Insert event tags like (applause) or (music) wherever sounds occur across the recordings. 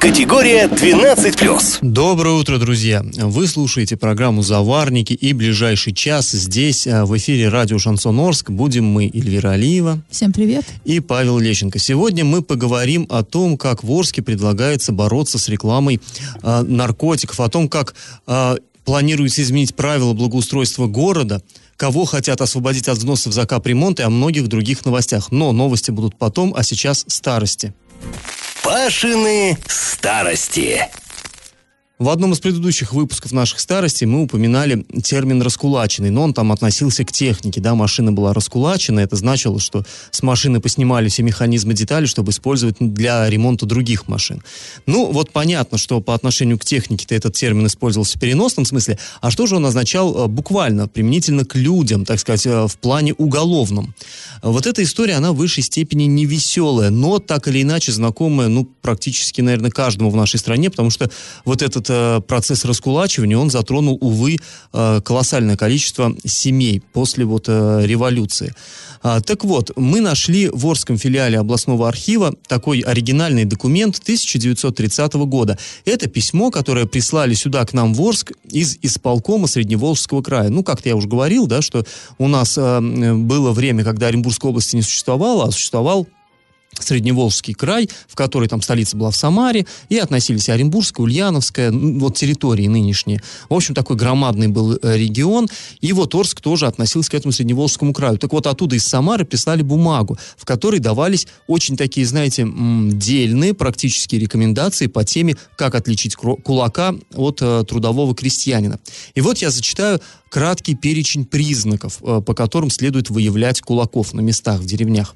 Категория 12+. Доброе утро, друзья! Вы слушаете программу «Заварники» и ближайший час здесь, а, в эфире радио «Шансон Орск» будем мы, Эльвира Алиева. Всем привет. И Павел Лещенко. Сегодня мы поговорим о том, как в Орске предлагается бороться с рекламой э, наркотиков, о том, как э, планируется изменить правила благоустройства города, кого хотят освободить от взносов за капремонт и о многих других новостях. Но новости будут потом, а сейчас старости. Пашины старости. В одном из предыдущих выпусков наших старостей мы упоминали термин «раскулаченный», но он там относился к технике, да, машина была раскулачена, это значило, что с машины поснимали все механизмы детали, чтобы использовать для ремонта других машин. Ну, вот понятно, что по отношению к технике-то этот термин использовался в переносном смысле, а что же он означал э, буквально, применительно к людям, так сказать, э, в плане уголовном? Вот эта история, она в высшей степени невеселая, но так или иначе знакомая, ну, практически, наверное, каждому в нашей стране, потому что вот этот э, процесс раскулачивания, он затронул, увы, э, колоссальное количество семей после вот э, революции. А, так вот, мы нашли в Орском филиале областного архива такой оригинальный документ 1930 года. Это письмо, которое прислали сюда к нам в Орск из исполкома Средневолжского края. Ну, как-то я уже говорил, да, что у нас было время, когда Оренбургской области не существовало, а существовал Средневолжский край, в который там столица была в Самаре, и относились Оренбургская, Ульяновская, вот территории нынешние. В общем, такой громадный был э, регион, и вот Орск тоже относился к этому Средневолжскому краю. Так вот, оттуда из Самары прислали бумагу, в которой давались очень такие, знаете, дельные практически рекомендации по теме, как отличить кулака от э, трудового крестьянина. И вот я зачитаю краткий перечень признаков, э, по которым следует выявлять кулаков на местах в деревнях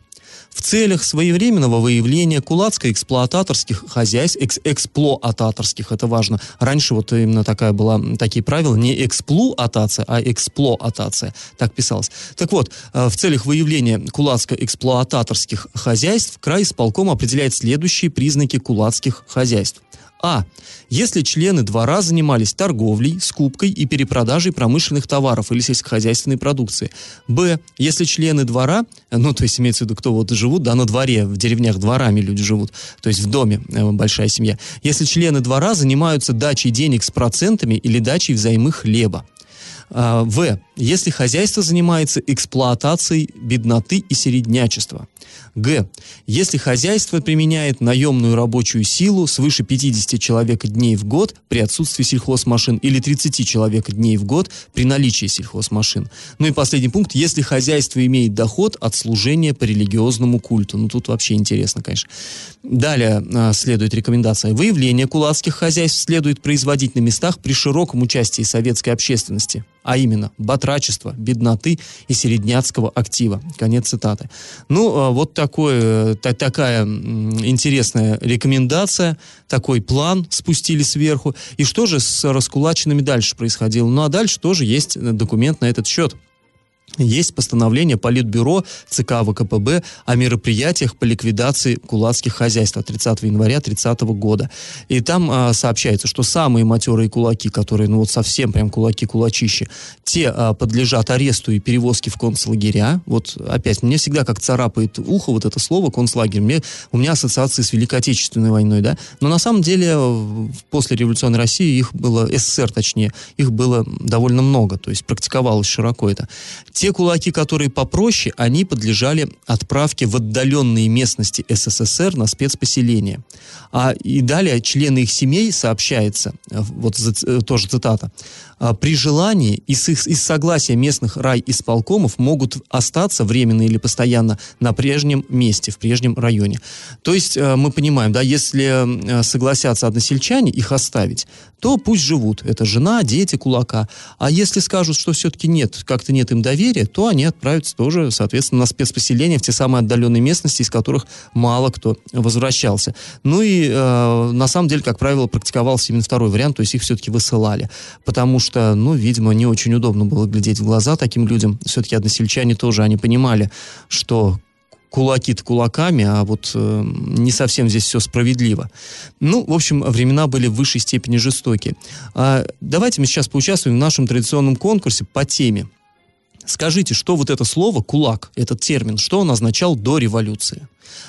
в целях своевременного выявления кулацко-эксплуататорских хозяйств, экс эксплуататорских, это важно. Раньше вот именно такая была, такие правила, не эксплуатация, а эксплуатация, так писалось. Так вот, э, в целях выявления кулацко-эксплуататорских хозяйств край исполком определяет следующие признаки кулацких хозяйств. А. Если члены двора занимались торговлей, скупкой и перепродажей промышленных товаров или сельскохозяйственной продукции. Б. Если члены двора, ну, то есть имеется в виду, кто вот живут, да, на дворе, в деревнях дворами люди живут, то есть в доме э, большая семья. Если члены двора занимаются дачей денег с процентами или дачей взаймы хлеба. А, в. Если хозяйство занимается эксплуатацией бедноты и середнячества. Г. Если хозяйство применяет наемную рабочую силу свыше 50 человек дней в год при отсутствии сельхозмашин или 30 человек дней в год при наличии сельхозмашин. Ну и последний пункт. Если хозяйство имеет доход от служения по религиозному культу. Ну тут вообще интересно, конечно. Далее а, следует рекомендация. Выявление кулацких хозяйств следует производить на местах при широком участии советской общественности а именно батрачество, бедноты и середняцкого актива. Конец цитаты. Ну, а, вот такой, э, та, такая интересная рекомендация, такой план спустили сверху. И что же с раскулаченными дальше происходило? Ну, а дальше тоже есть документ на этот счет есть постановление Политбюро ЦК ВКПБ о мероприятиях по ликвидации кулацких хозяйств от 30 января 30 года. И там а, сообщается, что самые матерые кулаки, которые, ну вот совсем прям кулаки-кулачищи, те а, подлежат аресту и перевозке в концлагеря. Вот опять, мне всегда как царапает ухо вот это слово концлагерь. Мне, у меня ассоциации с Великой Отечественной войной, да. Но на самом деле после революционной России их было, СССР точнее, их было довольно много, то есть практиковалось широко это те кулаки, которые попроще, они подлежали отправке в отдаленные местности СССР на спецпоселение. А и далее члены их семей, сообщается, вот э, тоже цитата, «А при желании и с, их, и с согласия местных райисполкомов могут остаться временно или постоянно на прежнем месте, в прежнем районе. То есть э, мы понимаем, да, если э, согласятся односельчане их оставить, то пусть живут. Это жена, дети, кулака. А если скажут, что все-таки нет, как-то нет им доверия, то они отправятся тоже, соответственно, на спецпоселение в те самые отдаленные местности, из которых мало кто возвращался. Ну и э, на самом деле, как правило, практиковался именно второй вариант, то есть их все-таки высылали. Потому что что, ну, видимо, не очень удобно было глядеть в глаза таким людям. Все-таки односельчане тоже, они понимали, что кулаки-то кулаками, а вот э, не совсем здесь все справедливо. Ну, в общем, времена были в высшей степени жестокие. А давайте мы сейчас поучаствуем в нашем традиционном конкурсе по теме. Скажите, что вот это слово «кулак», этот термин, что он означал до революции?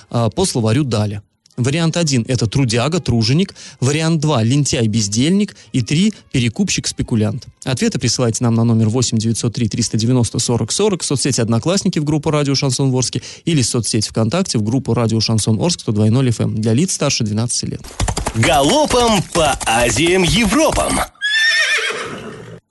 А, по словарю «Дали». Вариант 1 – это трудяга, труженик. Вариант 2 – лентяй, бездельник. И 3 – перекупщик, спекулянт. Ответы присылайте нам на номер 8 903 390 40 40 в соцсети «Одноклассники» в группу «Радио Шансон Орске» или в соцсети ВКонтакте в группу «Радио Шансон Орск» 102.0 FM эм для лиц старше 12 лет. Галопом по Азиям Европам!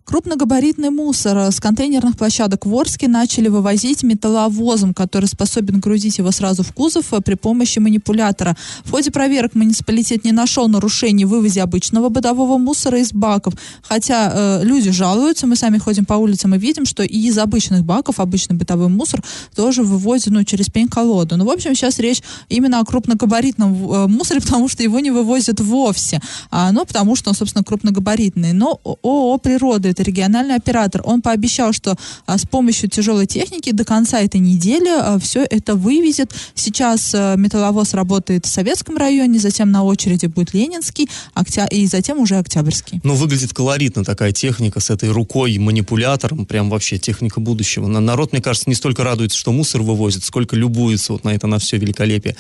Крупногабаритный мусор с контейнерных площадок в Орске начали вывозить металловозом, который способен грузить его сразу в кузов э, при помощи манипулятора. В ходе проверок муниципалитет не нашел нарушений в вывозе обычного бытового мусора из баков. Хотя э, люди жалуются, мы сами ходим по улицам и видим, что и из обычных баков обычный бытовой мусор тоже вывозят ну, через пень-колоду. Ну, в общем, сейчас речь именно о крупногабаритном э, мусоре, (laughs) потому что его не вывозят вовсе. А, ну, потому что он, собственно, крупногабаритный. Но ООО «Природа» это региональный оператор, он пообещал, что а, с помощью тяжелой техники до конца этой недели а, все это вывезет. Сейчас а, металловоз работает в Советском районе, затем на очереди будет Ленинский, октя... и затем уже Октябрьский. Ну, выглядит колоритно такая техника с этой рукой, манипулятором, прям вообще техника будущего. Народ, мне кажется, не столько радуется, что мусор вывозит, сколько любуется вот на это, на все великолепие.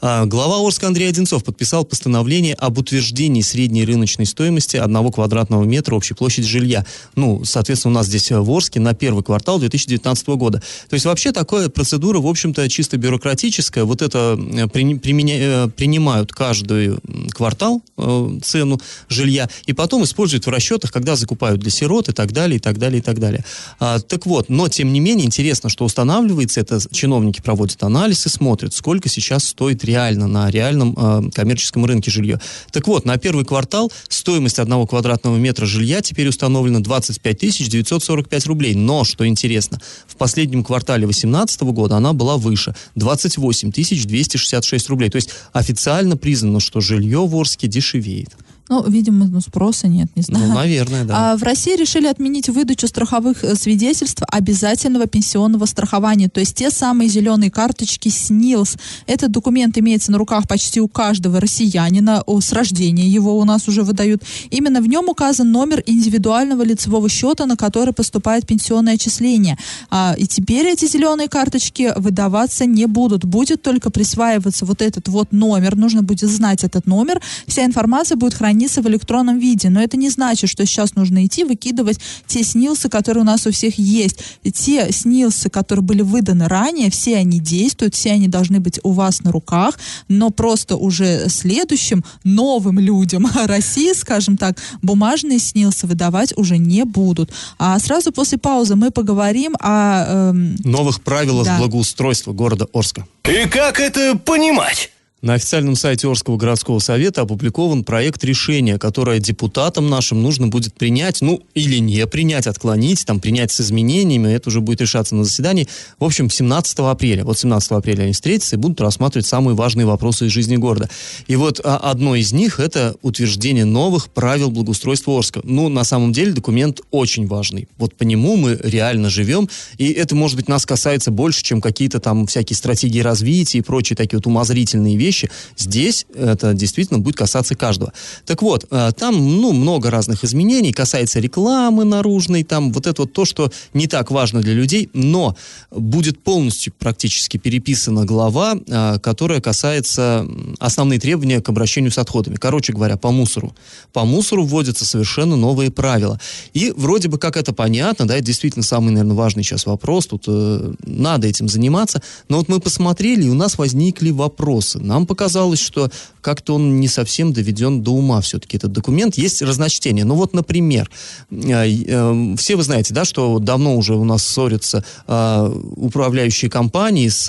А, глава Орска Андрей Одинцов подписал постановление об утверждении средней рыночной стоимости одного квадратного метра общей площади жилья ну, соответственно, у нас здесь э, в Орске на первый квартал 2019 года. То есть вообще такая процедура, в общем-то, чисто бюрократическая. Вот это э, при, применя, э, принимают каждый квартал э, цену жилья и потом используют в расчетах, когда закупают для сирот и так далее, и так далее, и так далее. А, так вот, но тем не менее интересно, что устанавливается это, чиновники проводят анализ и смотрят, сколько сейчас стоит реально на реальном э, коммерческом рынке жилье. Так вот, на первый квартал стоимость одного квадратного метра жилья теперь установлена 20 25 945 рублей. Но, что интересно, в последнем квартале 2018 года она была выше, 28 266 рублей. То есть официально признано, что жилье в Орске дешевеет. Ну, видимо, ну, спроса нет, не знаю. Ну, наверное, да. А в России решили отменить выдачу страховых э, свидетельств обязательного пенсионного страхования, то есть те самые зеленые карточки СНИЛС. Этот документ имеется на руках почти у каждого россиянина, о, с рождения его у нас уже выдают. Именно в нем указан номер индивидуального лицевого счета, на который поступает пенсионное отчисление. А, и теперь эти зеленые карточки выдаваться не будут. Будет только присваиваться вот этот вот номер. Нужно будет знать этот номер. Вся информация будет храниться хранится в электронном виде. Но это не значит, что сейчас нужно идти выкидывать те снилсы, которые у нас у всех есть. И те снилсы, которые были выданы ранее, все они действуют, все они должны быть у вас на руках, но просто уже следующим новым людям (laughs) России, скажем так, бумажные снилсы выдавать уже не будут. А сразу после паузы мы поговорим о... Эм... Новых правилах да. благоустройства города Орска. И как это понимать? На официальном сайте Орского городского совета опубликован проект решения, которое депутатам нашим нужно будет принять, ну, или не принять, отклонить, там, принять с изменениями, это уже будет решаться на заседании. В общем, 17 апреля. Вот 17 апреля они встретятся и будут рассматривать самые важные вопросы из жизни города. И вот а, одно из них – это утверждение новых правил благоустройства Орска. Ну, на самом деле, документ очень важный. Вот по нему мы реально живем, и это, может быть, нас касается больше, чем какие-то там всякие стратегии развития и прочие такие вот умозрительные вещи, вещи. Здесь это действительно будет касаться каждого. Так вот, э, там, ну, много разных изменений, касается рекламы наружной, там вот это вот то, что не так важно для людей, но будет полностью практически переписана глава, э, которая касается основные требования к обращению с отходами. Короче говоря, по мусору. По мусору вводятся совершенно новые правила. И вроде бы как это понятно, да, это действительно самый, наверное, важный сейчас вопрос, тут э, надо этим заниматься, но вот мы посмотрели, и у нас возникли вопросы. Нам показалось, что как-то он не совсем доведен до ума все-таки этот документ. Есть разночтение. Ну вот, например, э, э, все вы знаете, да, что давно уже у нас ссорятся э, управляющие компании с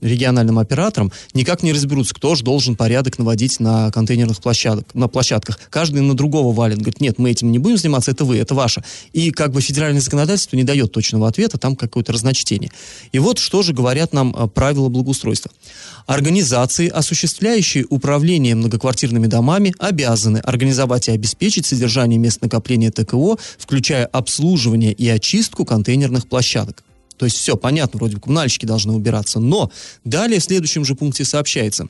региональным оператором, никак не разберутся, кто же должен порядок наводить на контейнерных площадок, на площадках. Каждый на другого валит. Говорит, нет, мы этим не будем заниматься, это вы, это ваше. И как бы федеральное законодательство не дает точного ответа, там какое-то разночтение. И вот что же говорят нам правила благоустройства. Организации, осуществляющие управление многоквартирными домами, обязаны организовать и обеспечить содержание мест накопления ТКО, включая обслуживание и очистку контейнерных площадок. То есть все понятно, вроде бы коммунальщики должны убираться. Но далее в следующем же пункте сообщается,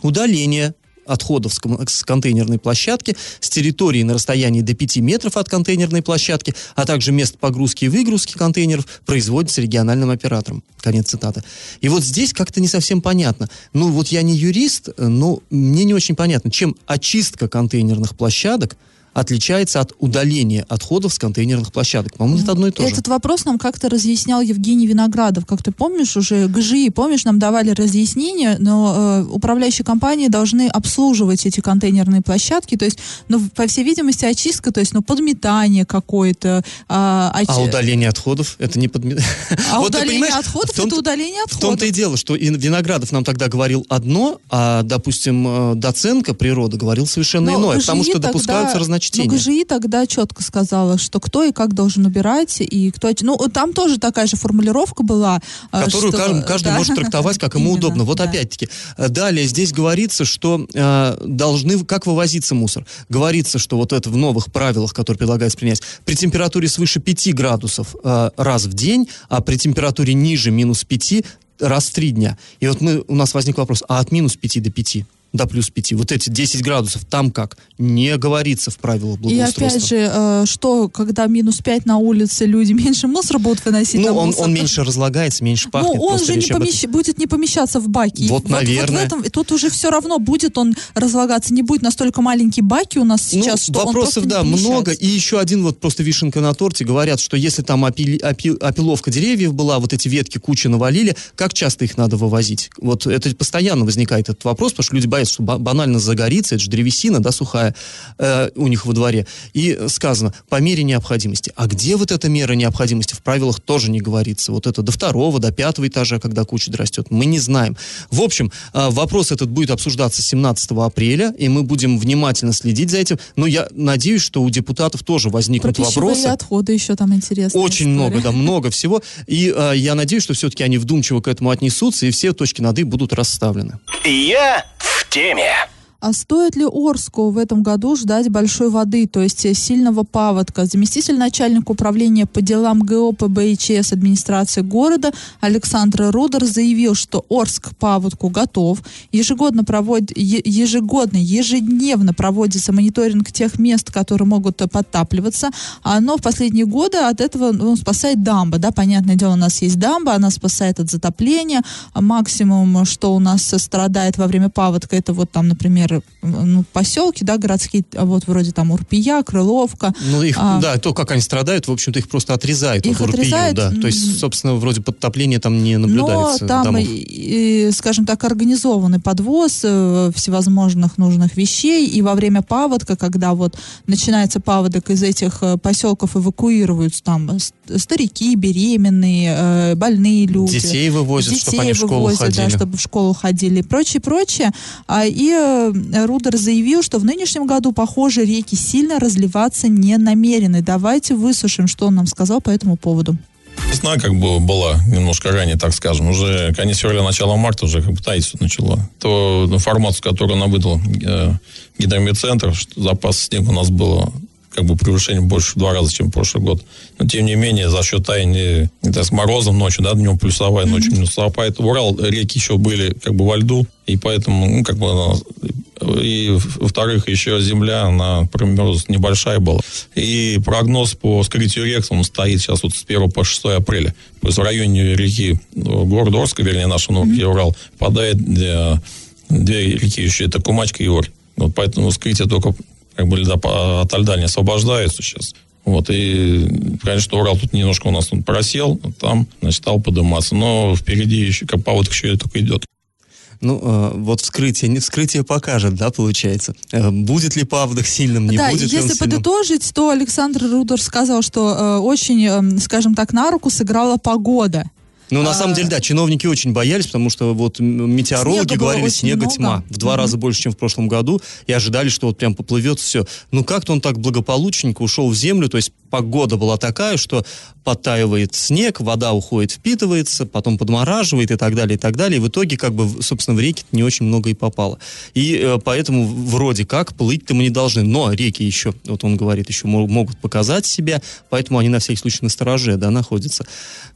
удаление отходов с, ком- с контейнерной площадки с территории на расстоянии до 5 метров от контейнерной площадки, а также мест погрузки и выгрузки контейнеров производится региональным оператором. Конец цитаты. И вот здесь как-то не совсем понятно. Ну вот я не юрист, но мне не очень понятно, чем очистка контейнерных площадок отличается от удаления отходов с контейнерных площадок. По-моему, это одно и то же. Этот вопрос нам как-то разъяснял Евгений Виноградов. Как ты помнишь, уже ГЖИ, помнишь, нам давали разъяснения, но э, управляющие компании должны обслуживать эти контейнерные площадки. То есть, ну, по всей видимости, очистка, то есть, ну, подметание какое-то. А, оч... а удаление отходов это не подметание. (laughs) А вот удаление отходов том, это удаление отходов. В том-то и дело, что Виноградов нам тогда говорил одно, а, допустим, э, Доценко природа говорил совершенно но иное, потому что допускаются разночтения чтения. Ну, ГЖИ тогда четко сказала, что кто и как должен убирать, и кто... Ну, там тоже такая же формулировка была. Э, Которую что, каждый, каждый да. может трактовать, как ему (laughs) удобно. Вот да. опять-таки. Э, далее здесь говорится, что э, должны... Как вывозиться мусор? Говорится, что вот это в новых правилах, которые предлагается принять, при температуре свыше 5 градусов э, раз в день, а при температуре ниже минус 5 раз в три дня. И вот мы, у нас возник вопрос, а от минус 5 до 5? До плюс 5. Вот эти 10 градусов, там как? Не говорится в правилах благоустройства. И опять же, э, что, когда минус 5 на улице, люди (laughs) меньше мусора будут выносить Ну, он, он меньше разлагается, меньше пахнет. Ну, он же не помещ... будет не помещаться в баки. Вот, вот наверное. Вот в этом, тут уже все равно будет он разлагаться. Не будет настолько маленькие баки у нас ну, сейчас, что Вопросов, да, много. И еще один вот просто вишенка на торте. Говорят, что если там опили, опи, опиловка деревьев была, вот эти ветки куча навалили, как часто их надо вывозить? Вот это постоянно возникает этот вопрос, потому что люди боятся, что банально загорится, это же древесина, да, сухая, э, у них во дворе. И сказано, по мере необходимости. А где вот эта мера необходимости? В правилах тоже не говорится. Вот это до второго, до пятого этажа, когда куча растет. Мы не знаем. В общем, э, вопрос этот будет обсуждаться 17 апреля, и мы будем внимательно следить за этим. Но я надеюсь, что у депутатов тоже возникнут Про вопросы. отходы еще там интересно. Очень история. много, да, много всего. И э, я надеюсь, что все-таки они вдумчиво к этому отнесутся, и все точки над «и» будут расставлены. Я в теме. А стоит ли Орску в этом году ждать большой воды, то есть сильного паводка? Заместитель начальника управления по делам ГО ПБИЧС администрации города Александр Рудер заявил, что Орск к паводку готов. Ежегодно, проводит, ежегодно, ежедневно проводится мониторинг тех мест, которые могут подтапливаться. Но в последние годы от этого ну, спасает дамба. Да? Понятное дело, у нас есть дамба, она спасает от затопления. Максимум, что у нас страдает во время паводка, это вот там, например, например, ну, поселки, да, городские, а вот вроде там Урпия, Крыловка. Ну, их, а, да, то, как они страдают, в общем-то, их просто отрезают их от отрезают, да. То есть, собственно, вроде подтопления там не наблюдается. Но там, и, скажем так, организованный подвоз э, всевозможных нужных вещей, и во время паводка, когда вот начинается паводок, из этих э, поселков эвакуируются там старики, беременные, э, больные люди. Детей вывозят, Детей чтобы они в школу вывозят, ходили. Да, чтобы в школу ходили и прочее, прочее. А, и Рудер заявил, что в нынешнем году, похоже, реки сильно разливаться не намерены. Давайте выслушаем, что он нам сказал по этому поводу. Весна как бы была немножко ранее, так скажем. Уже конец февраля, начало марта уже как бы таить начало. То информацию, которую нам выдал э, гидромедцентр, что запас снега у нас было как бы превышение больше в два раза, чем в прошлый год. Но, тем не менее, за счет таяния, это с морозом ночью, да, днем плюсовая, ночью минусовая. Поэтому Урал, реки еще были как бы во льду, и поэтому, ну, как бы, и, во-вторых, еще земля, она промерз небольшая была. И прогноз по скрытию рек, он стоит сейчас вот с 1 по 6 апреля. То есть в районе реки ну, города Орска, вернее, нашего mm-hmm. Урал, падает две, две реки еще, это Кумачка и Орь. Вот поэтому скрытие только как бы льда от льда не освобождаются сейчас. Вот, и, конечно, Урал тут немножко у нас он просел, там, значит, стал подниматься. Но впереди еще, как паводок еще только идет. Ну, э, вот вскрытие, не вскрытие покажет, да, получается. Э, будет ли паводок сильным, не да, будет ли если подытожить, сильным? то Александр Рудер сказал, что э, очень, э, скажем так, на руку сыграла погода. Ну, на а... самом деле, да, чиновники очень боялись, потому что вот метеорологи снега говорили, снега много. тьма. В два mm-hmm. раза больше, чем в прошлом году. И ожидали, что вот прям поплывет все. Ну, как-то он так благополучненько ушел в землю. То есть погода была такая, что подтаивает снег, вода уходит, впитывается, потом подмораживает и так далее, и так далее. И в итоге, как бы, собственно, в реки не очень много и попало. И э, поэтому вроде как плыть-то мы не должны. Но реки еще, вот он говорит, еще могут показать себя, поэтому они на всякий случай на стороже, да, находятся.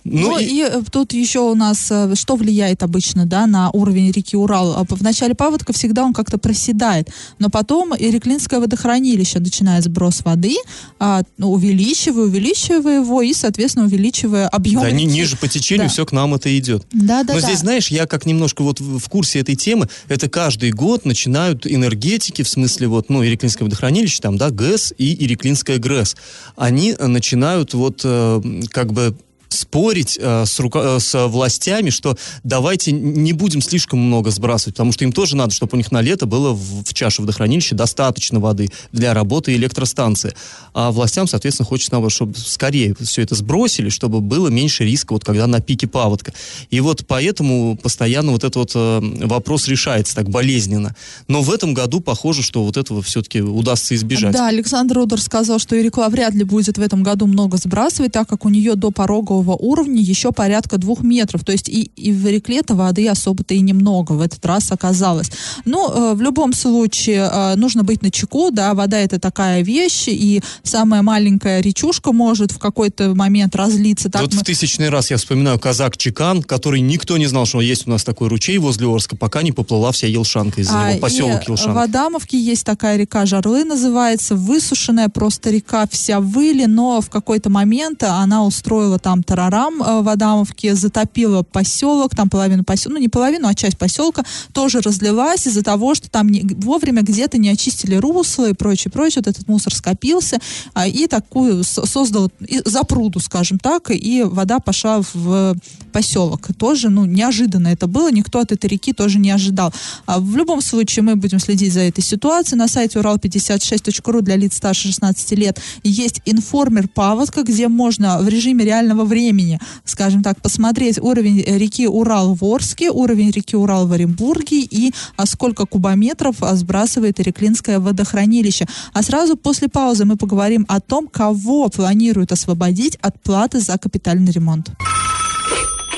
Ну, ну и... и э, тут еще у нас, э, что влияет обычно, да, на уровень реки Урал? А в начале паводка всегда он как-то проседает, но потом Иреклинское водохранилище начинает сброс воды, а, ну, увеличивая, увеличивая его и, соответственно, увеличивая объем. Да, реки. ниже по течению да. все к нам это идет. Да, да, Но да. здесь, знаешь, я как немножко вот в курсе этой темы, это каждый год начинают энергетики, в смысле вот, ну, Иреклинское водохранилище, там, да, ГЭС и Иреклинская ГРЭС, они начинают вот э, как бы спорить э, с, рука, э, с властями, что давайте не будем слишком много сбрасывать, потому что им тоже надо, чтобы у них на лето было в, в чаше водохранилища достаточно воды для работы электростанции. А властям, соответственно, хочется, наоборот, чтобы скорее все это сбросили, чтобы было меньше риска, вот когда на пике паводка. И вот поэтому постоянно вот этот вот э, вопрос решается так болезненно. Но в этом году похоже, что вот этого все-таки удастся избежать. Да, Александр Удор сказал, что Ирикла вряд ли будет в этом году много сбрасывать, так как у нее до порогового порогового уровня еще порядка двух метров. То есть и, и в рекле-то воды особо-то и немного в этот раз оказалось. Но э, в любом случае э, нужно быть на чеку, да, вода это такая вещь, и самая маленькая речушка может в какой-то момент разлиться. Так вот мы... в тысячный раз я вспоминаю казак Чекан, который никто не знал, что есть у нас такой ручей возле Орска, пока не поплыла вся Елшанка из а, него, поселок Елшанка. В Адамовке есть такая река Жарлы называется, высушенная просто река вся выли, но в какой-то момент она устроила там тарарам э, в Адамовке, затопила поселок, там половину поселка, ну не половину, а часть поселка тоже разлилась из-за того, что там не, вовремя где-то не очистили русло и прочее, прочее, вот этот мусор скопился, а, и такую создал и запруду, скажем так, и вода пошла в поселок. Тоже, ну, неожиданно это было, никто от этой реки тоже не ожидал. А в любом случае мы будем следить за этой ситуацией. На сайте урал56.ру для лиц старше 16 лет есть информер паводка, где можно в режиме реального времени времени, скажем так, посмотреть уровень реки Урал в Орске, уровень реки Урал в Оренбурге и а сколько кубометров а, сбрасывает Иреклинское водохранилище. А сразу после паузы мы поговорим о том, кого планируют освободить от платы за капитальный ремонт.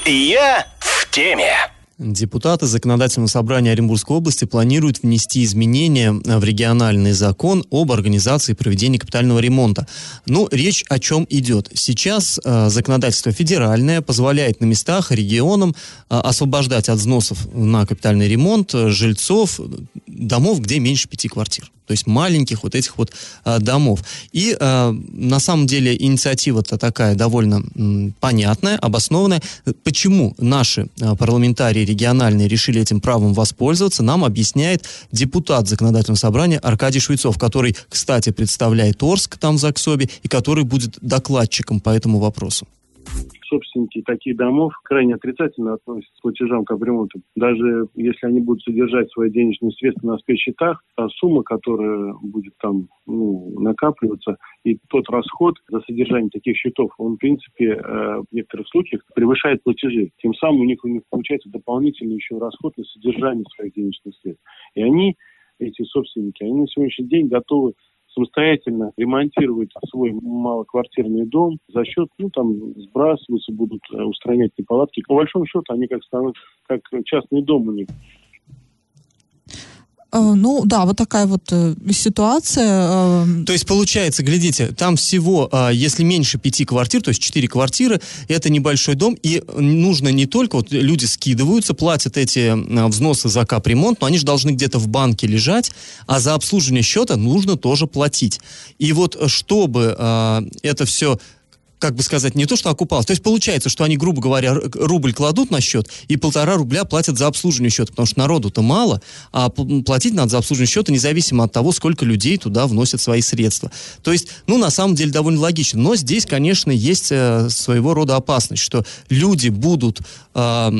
Я в теме. Депутаты Законодательного собрания Оренбургской области планируют внести изменения в региональный закон об организации проведения капитального ремонта. Ну, речь о чем идет? Сейчас э, законодательство федеральное позволяет на местах регионам э, освобождать от взносов на капитальный ремонт э, жильцов домов, где меньше пяти квартир то есть маленьких вот этих вот а, домов. И а, на самом деле инициатива-то такая довольно м, понятная, обоснованная. Почему наши а, парламентарии региональные решили этим правом воспользоваться, нам объясняет депутат законодательного собрания Аркадий Швецов, который, кстати, представляет Орск там в Заксобе и который будет докладчиком по этому вопросу собственники таких домов крайне отрицательно относятся к платежам капремонта. Даже если они будут содержать свои денежные средства на спецсчетах, та сумма, которая будет там ну, накапливаться, и тот расход за содержание таких счетов, он, в принципе, э, в некоторых случаях превышает платежи. Тем самым у них, у них получается дополнительный еще расход на содержание своих денежных средств. И они, эти собственники, они на сегодняшний день готовы самостоятельно ремонтировать свой малоквартирный дом за счет, ну, там, сбрасываться будут, э, устранять неполадки. По большому счету, они как станут, как частный дом у них. Э, ну да, вот такая вот э, ситуация. Э... То есть получается, глядите, там всего, э, если меньше пяти квартир, то есть четыре квартиры, это небольшой дом, и нужно не только, вот люди скидываются, платят эти э, взносы за капремонт, но они же должны где-то в банке лежать, а за обслуживание счета нужно тоже платить. И вот чтобы э, это все как бы сказать, не то, что окупалось. То есть получается, что они, грубо говоря, рубль кладут на счет и полтора рубля платят за обслуживание счета, потому что народу-то мало, а платить надо за обслуживание счета независимо от того, сколько людей туда вносят свои средства. То есть, ну, на самом деле, довольно логично. Но здесь, конечно, есть э, своего рода опасность, что люди будут, э,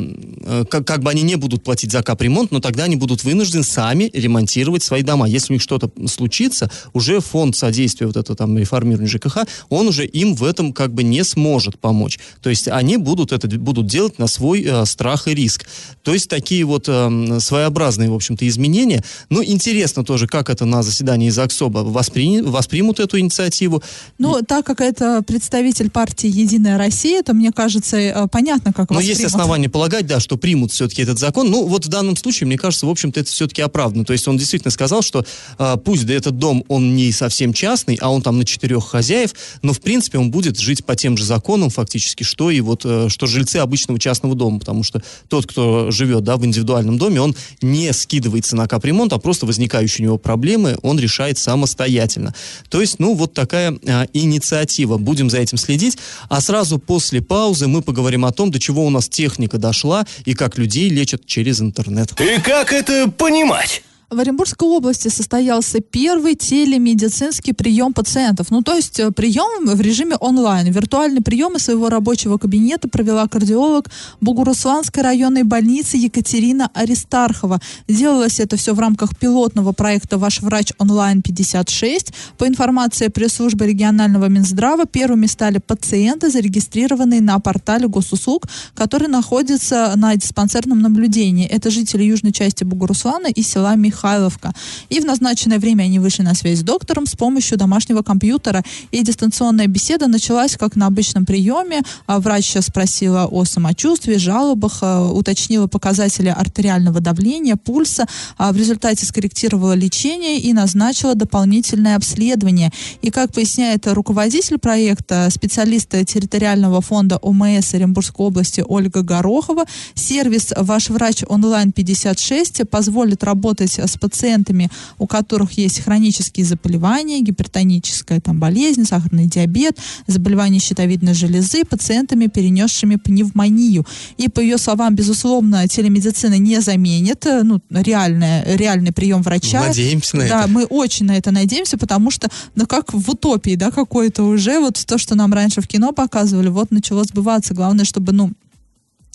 э, как, как бы они не будут платить за капремонт, но тогда они будут вынуждены сами ремонтировать свои дома. Если у них что-то случится, уже фонд содействия вот это там реформирования ЖКХ, он уже им в этом как бы не сможет помочь. То есть они будут это будут делать на свой э, страх и риск. То есть такие вот э, своеобразные, в общем-то, изменения. Ну, интересно тоже, как это на заседании ЗАГСОБа воспри... воспримут эту инициативу. Ну, так как это представитель партии «Единая Россия», то, мне кажется, э, понятно, как Но воспримут. есть основания полагать, да, что примут все-таки этот закон. Ну, вот в данном случае, мне кажется, в общем-то, это все-таки оправдано. То есть он действительно сказал, что э, пусть да, этот дом, он не совсем частный, а он там на четырех хозяев, но, в принципе, он будет жить по тем же законам фактически, что и вот, э, что жильцы обычного частного дома, потому что тот, кто живет, да, в индивидуальном доме, он не скидывается на капремонт, а просто возникающие у него проблемы он решает самостоятельно. То есть, ну, вот такая э, инициатива. Будем за этим следить. А сразу после паузы мы поговорим о том, до чего у нас техника дошла и как людей лечат через интернет. И как это понимать? В Оренбургской области состоялся первый телемедицинский прием пациентов. Ну, то есть э, прием в режиме онлайн. Виртуальный прием из своего рабочего кабинета провела кардиолог Бугурусланской районной больницы Екатерина Аристархова. Делалось это все в рамках пилотного проекта «Ваш врач онлайн-56». По информации пресс-службы регионального Минздрава, первыми стали пациенты, зарегистрированные на портале госуслуг, который находится на диспансерном наблюдении. Это жители южной части Бугуруслана и села Михайловка. И в назначенное время они вышли на связь с доктором с помощью домашнего компьютера. И дистанционная беседа началась как на обычном приеме. А Врач спросила о самочувствии, жалобах, а, уточнила показатели артериального давления, пульса. а В результате скорректировала лечение и назначила дополнительное обследование. И как поясняет руководитель проекта, специалист территориального фонда ОМС Оренбургской области Ольга Горохова, сервис «Ваш врач онлайн 56» позволит работать с пациентами, у которых есть хронические заболевания, гипертоническая там, болезнь, сахарный диабет, заболевания щитовидной железы, пациентами, перенесшими пневмонию. И, по ее словам, безусловно, телемедицина не заменит э, ну, реальное, реальный прием врача. Надеемся на да, это. мы очень на это надеемся, потому что, ну, как в утопии, да, какой-то уже, вот то, что нам раньше в кино показывали, вот начало сбываться. Главное, чтобы, ну,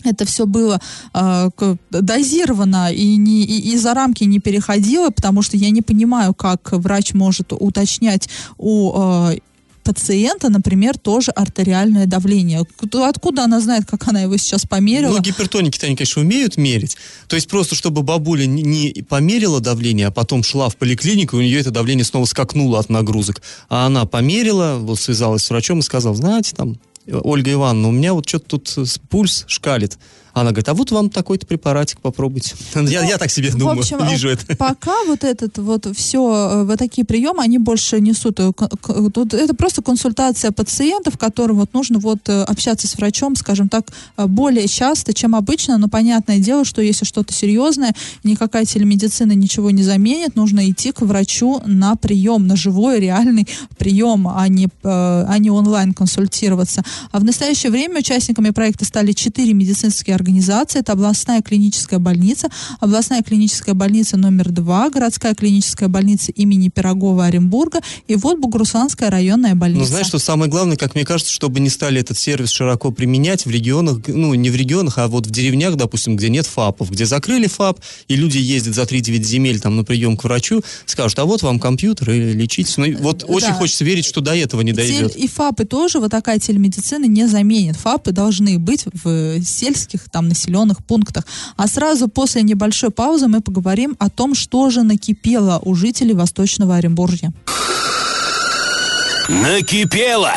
это все было э, дозировано и, не, и, и за рамки не переходило, потому что я не понимаю, как врач может уточнять у э, пациента, например, тоже артериальное давление. Куда- Откуда она знает, как она его сейчас померила? Ну, гипертоники-то они, конечно, умеют мерить. То есть просто, чтобы бабуля не- померила давление, а потом шла в поликлинику, у нее это давление снова скакнуло от нагрузок. А она померила, вот связалась с врачом и сказала, знаете, там, Ольга Ивановна, у меня вот что-то тут пульс шкалит. Она говорит, а вот вам такой-то препаратик попробуйте. (laughs) Я, я так себе думаю, общем, вижу э, это. (laughs) пока вот этот вот все, вот такие приемы, они больше несут, э, это просто консультация пациентов, которым вот нужно вот э, общаться с врачом, скажем так, э, более часто, чем обычно, но понятное дело, что если что-то серьезное, никакая телемедицина ничего не заменит, нужно идти к врачу на прием, на живой реальный прием, а не, э, а не онлайн консультироваться. А в настоящее время участниками проекта стали четыре медицинские организации. Это областная клиническая больница, областная клиническая больница номер два, городская клиническая больница имени Пирогова Оренбурга и вот Бугурусланская районная больница. Но знаешь, что самое главное, как мне кажется, чтобы не стали этот сервис широко применять в регионах, ну, не в регионах, а вот в деревнях, допустим, где нет ФАПов, где закрыли ФАП, и люди ездят за 3-9 земель там на прием к врачу, скажут, а вот вам компьютер, и лечитесь. Ну, вот очень да. хочется верить, что до этого не дойдет. Тель- И ФАПы тоже, вот такая телемедицина не заменит. ФАПы должны быть в сельских, там, населенных пунктах. А сразу после небольшой паузы мы поговорим о том, что же накипело у жителей Восточного Оренбуржья. Накипело!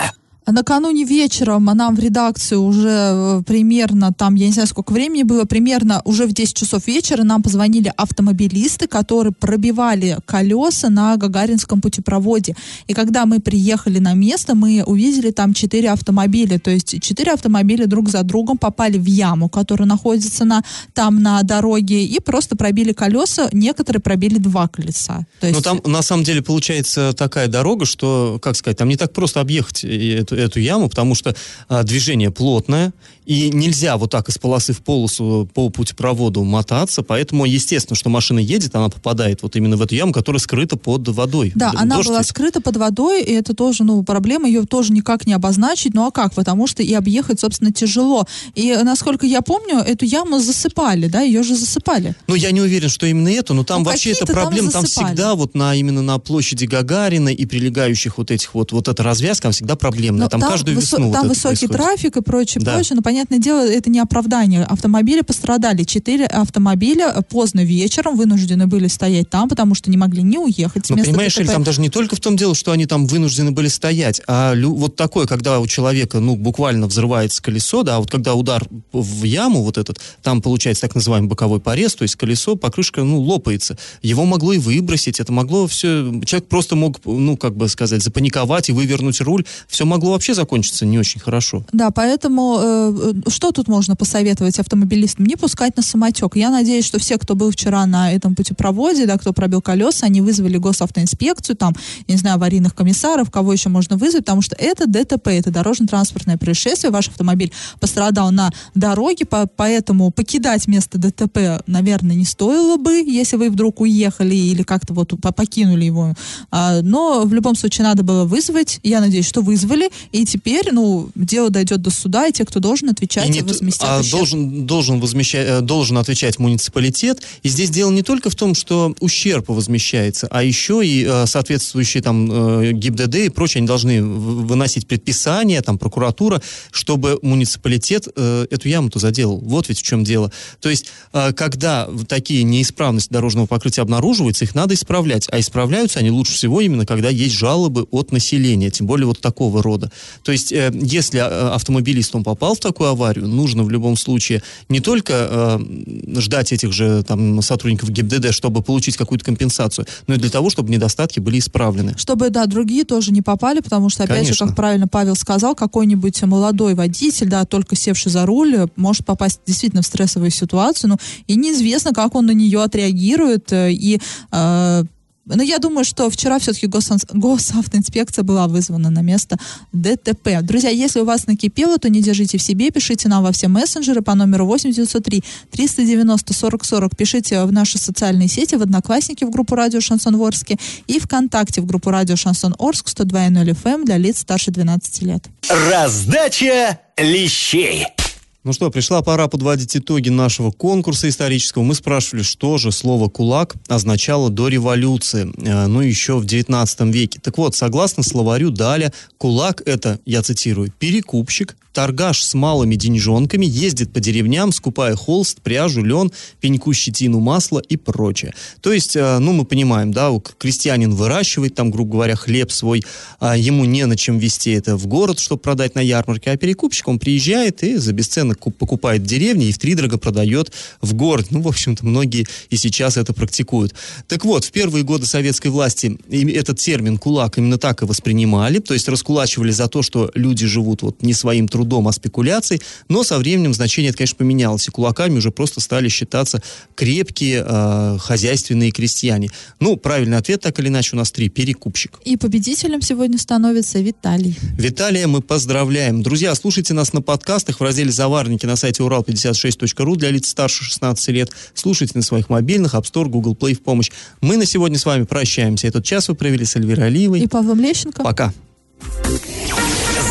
Накануне вечером нам в редакцию уже э, примерно, там, я не знаю, сколько времени было, примерно уже в 10 часов вечера нам позвонили автомобилисты, которые пробивали колеса на Гагаринском путепроводе. И когда мы приехали на место, мы увидели там 4 автомобиля. То есть 4 автомобиля друг за другом попали в яму, которая находится на, там на дороге, и просто пробили колеса. Некоторые пробили два колеса. То есть, Но там на самом деле получается такая дорога, что, как сказать, там не так просто объехать эту, эту яму, потому что а, движение плотное, и нельзя вот так из полосы в полосу по путепроводу мотаться, поэтому естественно, что машина едет, она попадает вот именно в эту яму, которая скрыта под водой. Да, Д- она была ведь. скрыта под водой, и это тоже, ну, проблема, ее тоже никак не обозначить. Ну а как? Потому что и объехать, собственно, тяжело. И, насколько я помню, эту яму засыпали, да, ее же засыпали. Ну, я не уверен, что именно это, но там Ну, вообще там проблема, там, засыпали. всегда вот на именно на площади Гагарина и прилегающих вот этих вот, вот эта развязка, там всегда проблемная. Но там, каждую высо- весну вот Там это высокий происходит. трафик и прочее, Да. прочее. Но, понятное дело, это не оправдание. Автомобили пострадали. Четыре автомобиля поздно вечером вынуждены были стоять там, потому что не могли не уехать Ну, понимаешь, ДТП. там даже не только в том дело, что они там вынуждены были стоять, а лю- вот такое, когда у человека, ну, буквально взрывается колесо, да, вот когда удар в яму вот этот, там получается так называемый боковой порез, то есть колесо, покрышка, ну, лопается. Его могло и выбросить, это могло все... Человек просто мог, ну, как бы сказать, запаниковать и вывернуть руль. Все могло вообще закончиться не очень хорошо. Да, поэтому э, что тут можно посоветовать автомобилистам? Не пускать на самотек. Я надеюсь, что все, кто был вчера на этом путепроводе, да, кто пробил колеса, они вызвали госавтоинспекцию, там, не знаю, аварийных комиссаров, кого еще можно вызвать, потому что это ДТП, это дорожно-транспортное происшествие, ваш автомобиль пострадал на дороге, по- поэтому покидать место ДТП, наверное, не стоило бы, если вы вдруг уехали или как-то вот по- покинули его. А, но в любом случае надо было вызвать. Я надеюсь, что вызвали. И теперь, ну, дело дойдет до суда, и те, кто должен отвечать, И не т- возместят а ущерб. должен, должен, возмещать, э, должен отвечать муниципалитет. И здесь дело не только в том, что ущерб возмещается, а еще и э, соответствующие там э, ГИБДД и прочее, они должны выносить предписания, там прокуратура, чтобы муниципалитет э, эту яму-то заделал. Вот ведь в чем дело. То есть, э, когда такие неисправности дорожного покрытия обнаруживаются, их надо исправлять. А исправляются они лучше всего именно, когда есть жалобы от населения, тем более вот такого рода. То есть, э, если э, автомобилист он попал в такую аварию, нужно в любом случае не только э, ждать этих же там сотрудников ГИБДД, чтобы получить какую-то компенсацию, но и для того, чтобы недостатки были исправлены. Чтобы, да, другие тоже не попали, потому что, опять Конечно. же, как правильно Павел сказал, какой-нибудь молодой водитель, да, только севший за руль, может попасть действительно в стрессовую ситуацию, ну, и неизвестно, как он на нее отреагирует, и э, но я думаю, что вчера все-таки госавтоинспекция была вызвана на место ДТП. Друзья, если у вас накипело, то не держите в себе, пишите нам во все мессенджеры по номеру 8903 390 40 40. Пишите в наши социальные сети, в Одноклассники в группу Радио Шансон Орске и ВКонтакте в группу Радио Шансон Орск 102.0 FM для лиц старше 12 лет. Раздача лещей. Ну что, пришла пора подводить итоги нашего конкурса исторического. Мы спрашивали, что же слово «кулак» означало до революции, э, ну еще в 19 веке. Так вот, согласно словарю Даля, кулак – это, я цитирую, «перекупщик, торгаш с малыми деньжонками, ездит по деревням, скупая холст, пряжу, лен, пеньку, щетину, масло и прочее». То есть, э, ну мы понимаем, да, крестьянин выращивает там, грубо говоря, хлеб свой, а ему не на чем везти это в город, чтобы продать на ярмарке, а перекупщик, он приезжает и за бесценок куп- покупает в деревне и втридорого продает в город. Ну, в общем-то, многие и сейчас это практикуют. Так вот, в первые годы советской власти этот термин «кулак» именно так и воспринимали, то есть раскулачивали за то, что люди живут вот не своим трудом, а спекуляцией, но со временем значение это, конечно, поменялось, и кулаками уже просто стали считаться крепкие э, хозяйственные крестьяне. Ну, правильный ответ, так или иначе, у нас три. Перекупщик. И победителем сегодня становится Виталий. Виталия мы поздравляем. Друзья, слушайте нас на подкастах в разделе «Заварники» на сайте урал56.ру для лиц старше 16 лет. Слушайте на своих мобильных, App Store, Google Play в помощь. Мы на сегодня с вами прощаемся. Этот час вы провели с Эльвирой Алиевой. И Павлом Лещенко. Пока.